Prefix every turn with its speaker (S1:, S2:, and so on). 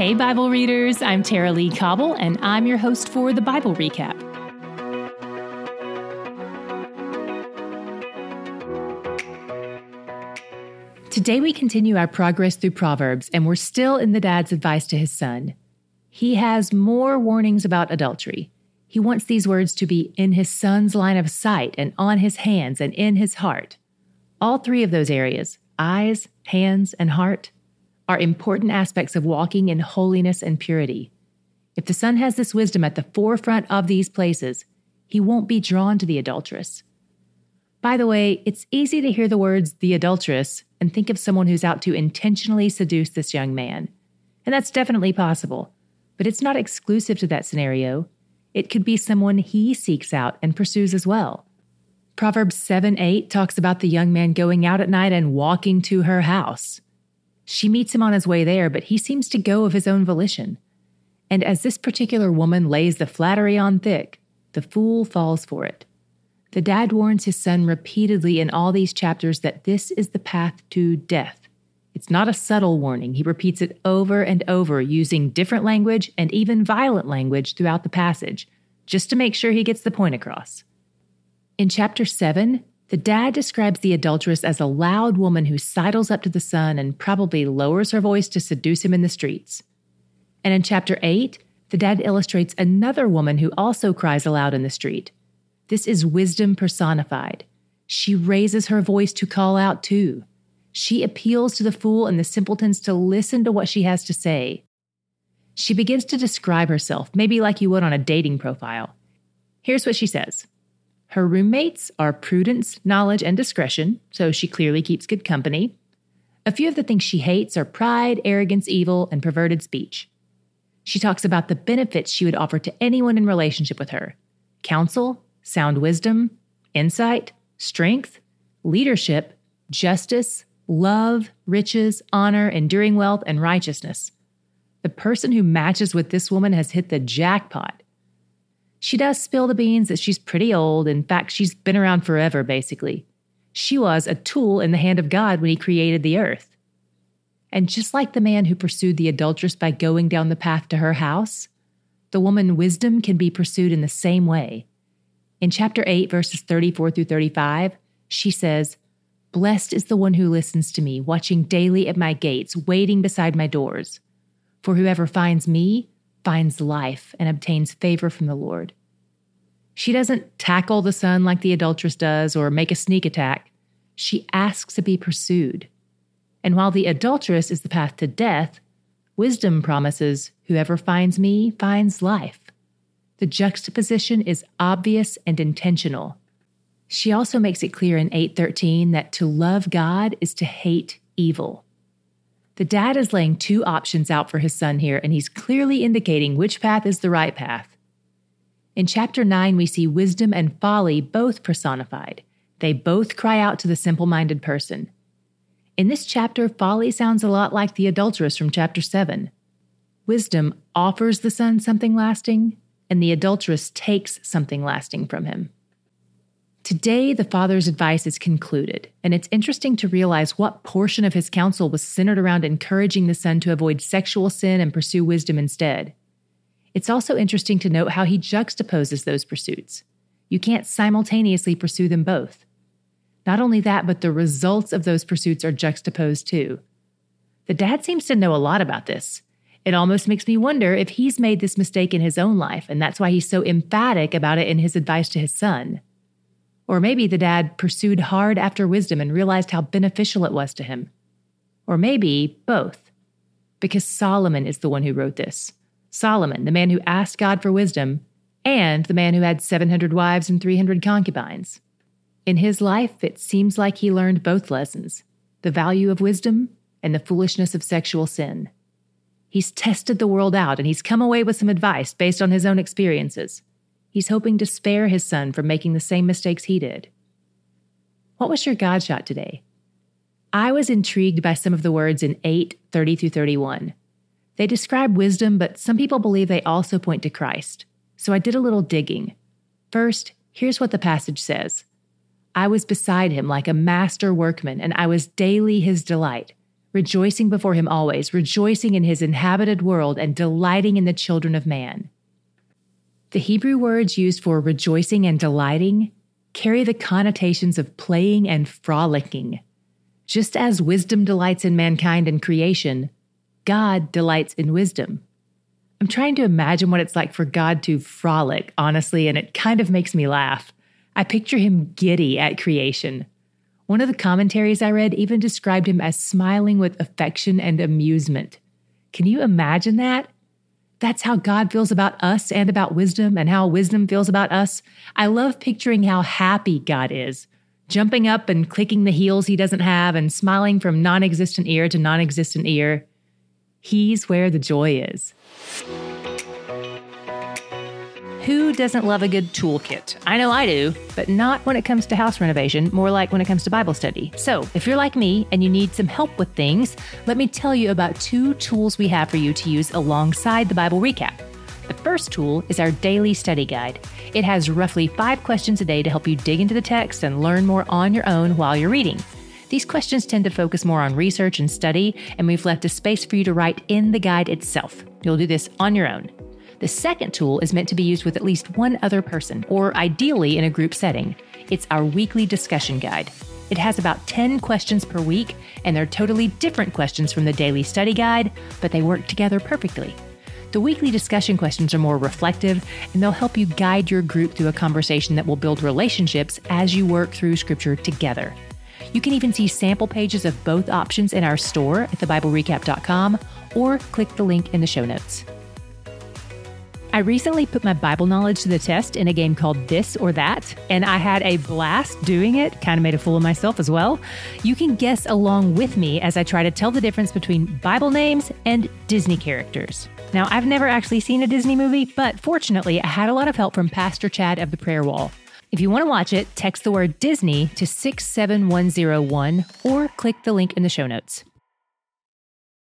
S1: Hey, Bible readers, I'm Tara-Leigh Cobble, and I'm your host for the Bible Recap. Today, we continue our progress through Proverbs, and we're still in the dad's advice to his son. He has more warnings about adultery. He wants these words to be in his son's line of sight and on his hands and in his heart. All three of those areas eyes, hands, and heart are important aspects of walking in holiness and purity. If the son has this wisdom at the forefront of these places, he won't be drawn to the adulteress. By the way, it's easy to hear the words the adulteress and think of someone who's out to intentionally seduce this young man. And that's definitely possible, but it's not exclusive to that scenario. It could be someone he seeks out and pursues as well. Proverbs 7 8 talks about the young man going out at night and walking to her house. She meets him on his way there, but he seems to go of his own volition. And as this particular woman lays the flattery on thick, the fool falls for it. The dad warns his son repeatedly in all these chapters that this is the path to death. It's not a subtle warning. He repeats it over and over, using different language and even violent language throughout the passage, just to make sure he gets the point across. In chapter 7, the dad describes the adulteress as a loud woman who sidles up to the son and probably lowers her voice to seduce him in the streets. And in chapter 8, the dad illustrates another woman who also cries aloud in the street. This is wisdom personified. She raises her voice to call out too. She appeals to the fool and the simpletons to listen to what she has to say. She begins to describe herself, maybe like you would on a dating profile. Here's what she says her roommates are prudence, knowledge, and discretion, so she clearly keeps good company. A few of the things she hates are pride, arrogance, evil, and perverted speech. She talks about the benefits she would offer to anyone in relationship with her counsel, sound wisdom, insight, strength, leadership, justice, love, riches, honor, enduring wealth, and righteousness. The person who matches with this woman has hit the jackpot. She does spill the beans that she's pretty old. In fact, she's been around forever, basically. She was a tool in the hand of God when He created the earth. And just like the man who pursued the adulteress by going down the path to her house, the woman wisdom can be pursued in the same way. In chapter 8, verses 34 through 35, she says, Blessed is the one who listens to me, watching daily at my gates, waiting beside my doors. For whoever finds me finds life and obtains favor from the Lord. She doesn't tackle the son like the adulteress does or make a sneak attack. She asks to be pursued. And while the adulteress is the path to death, wisdom promises whoever finds me finds life. The juxtaposition is obvious and intentional. She also makes it clear in 813 that to love God is to hate evil. The dad is laying two options out for his son here, and he's clearly indicating which path is the right path. In chapter 9, we see wisdom and folly both personified. They both cry out to the simple minded person. In this chapter, folly sounds a lot like the adulteress from chapter 7. Wisdom offers the son something lasting, and the adulteress takes something lasting from him. Today, the father's advice is concluded, and it's interesting to realize what portion of his counsel was centered around encouraging the son to avoid sexual sin and pursue wisdom instead. It's also interesting to note how he juxtaposes those pursuits. You can't simultaneously pursue them both. Not only that, but the results of those pursuits are juxtaposed too. The dad seems to know a lot about this. It almost makes me wonder if he's made this mistake in his own life, and that's why he's so emphatic about it in his advice to his son. Or maybe the dad pursued hard after wisdom and realized how beneficial it was to him. Or maybe both, because Solomon is the one who wrote this. Solomon, the man who asked God for wisdom, and the man who had 700 wives and 300 concubines. In his life, it seems like he learned both lessons the value of wisdom and the foolishness of sexual sin. He's tested the world out and he's come away with some advice based on his own experiences. He's hoping to spare his son from making the same mistakes he did. What was your God shot today? I was intrigued by some of the words in 8 30 through 31. They describe wisdom, but some people believe they also point to Christ. So I did a little digging. First, here's what the passage says I was beside him like a master workman, and I was daily his delight. rejoicing before him always, rejoicing in his inhabited world, and delighting in the children of man. The Hebrew words used for rejoicing and delighting carry the connotations of playing and frolicking. Just as wisdom delights in mankind and creation, God delights in wisdom. I'm trying to imagine what it's like for God to frolic, honestly, and it kind of makes me laugh. I picture him giddy at creation. One of the commentaries I read even described him as smiling with affection and amusement. Can you imagine that? That's how God feels about us and about wisdom, and how wisdom feels about us. I love picturing how happy God is, jumping up and clicking the heels he doesn't have and smiling from non existent ear to non existent ear. He's where the joy is. Who doesn't love a good toolkit? I know I do, but not when it comes to house renovation, more like when it comes to Bible study. So, if you're like me and you need some help with things, let me tell you about two tools we have for you to use alongside the Bible recap. The first tool is our daily study guide. It has roughly five questions a day to help you dig into the text and learn more on your own while you're reading. These questions tend to focus more on research and study, and we've left a space for you to write in the guide itself. You'll do this on your own. The second tool is meant to be used with at least one other person, or ideally in a group setting. It's our weekly discussion guide. It has about 10 questions per week, and they're totally different questions from the daily study guide, but they work together perfectly. The weekly discussion questions are more reflective, and they'll help you guide your group through a conversation that will build relationships as you work through Scripture together. You can even see sample pages of both options in our store at thebiblerecap.com or click the link in the show notes. I recently put my Bible knowledge to the test in a game called This or That, and I had a blast doing it, kind of made a fool of myself as well. You can guess along with me as I try to tell the difference between Bible names and Disney characters. Now, I've never actually seen a Disney movie, but fortunately, I had a lot of help from Pastor Chad of the Prayer Wall. If you want to watch it, text the word Disney to 67101 or click the link in the show notes.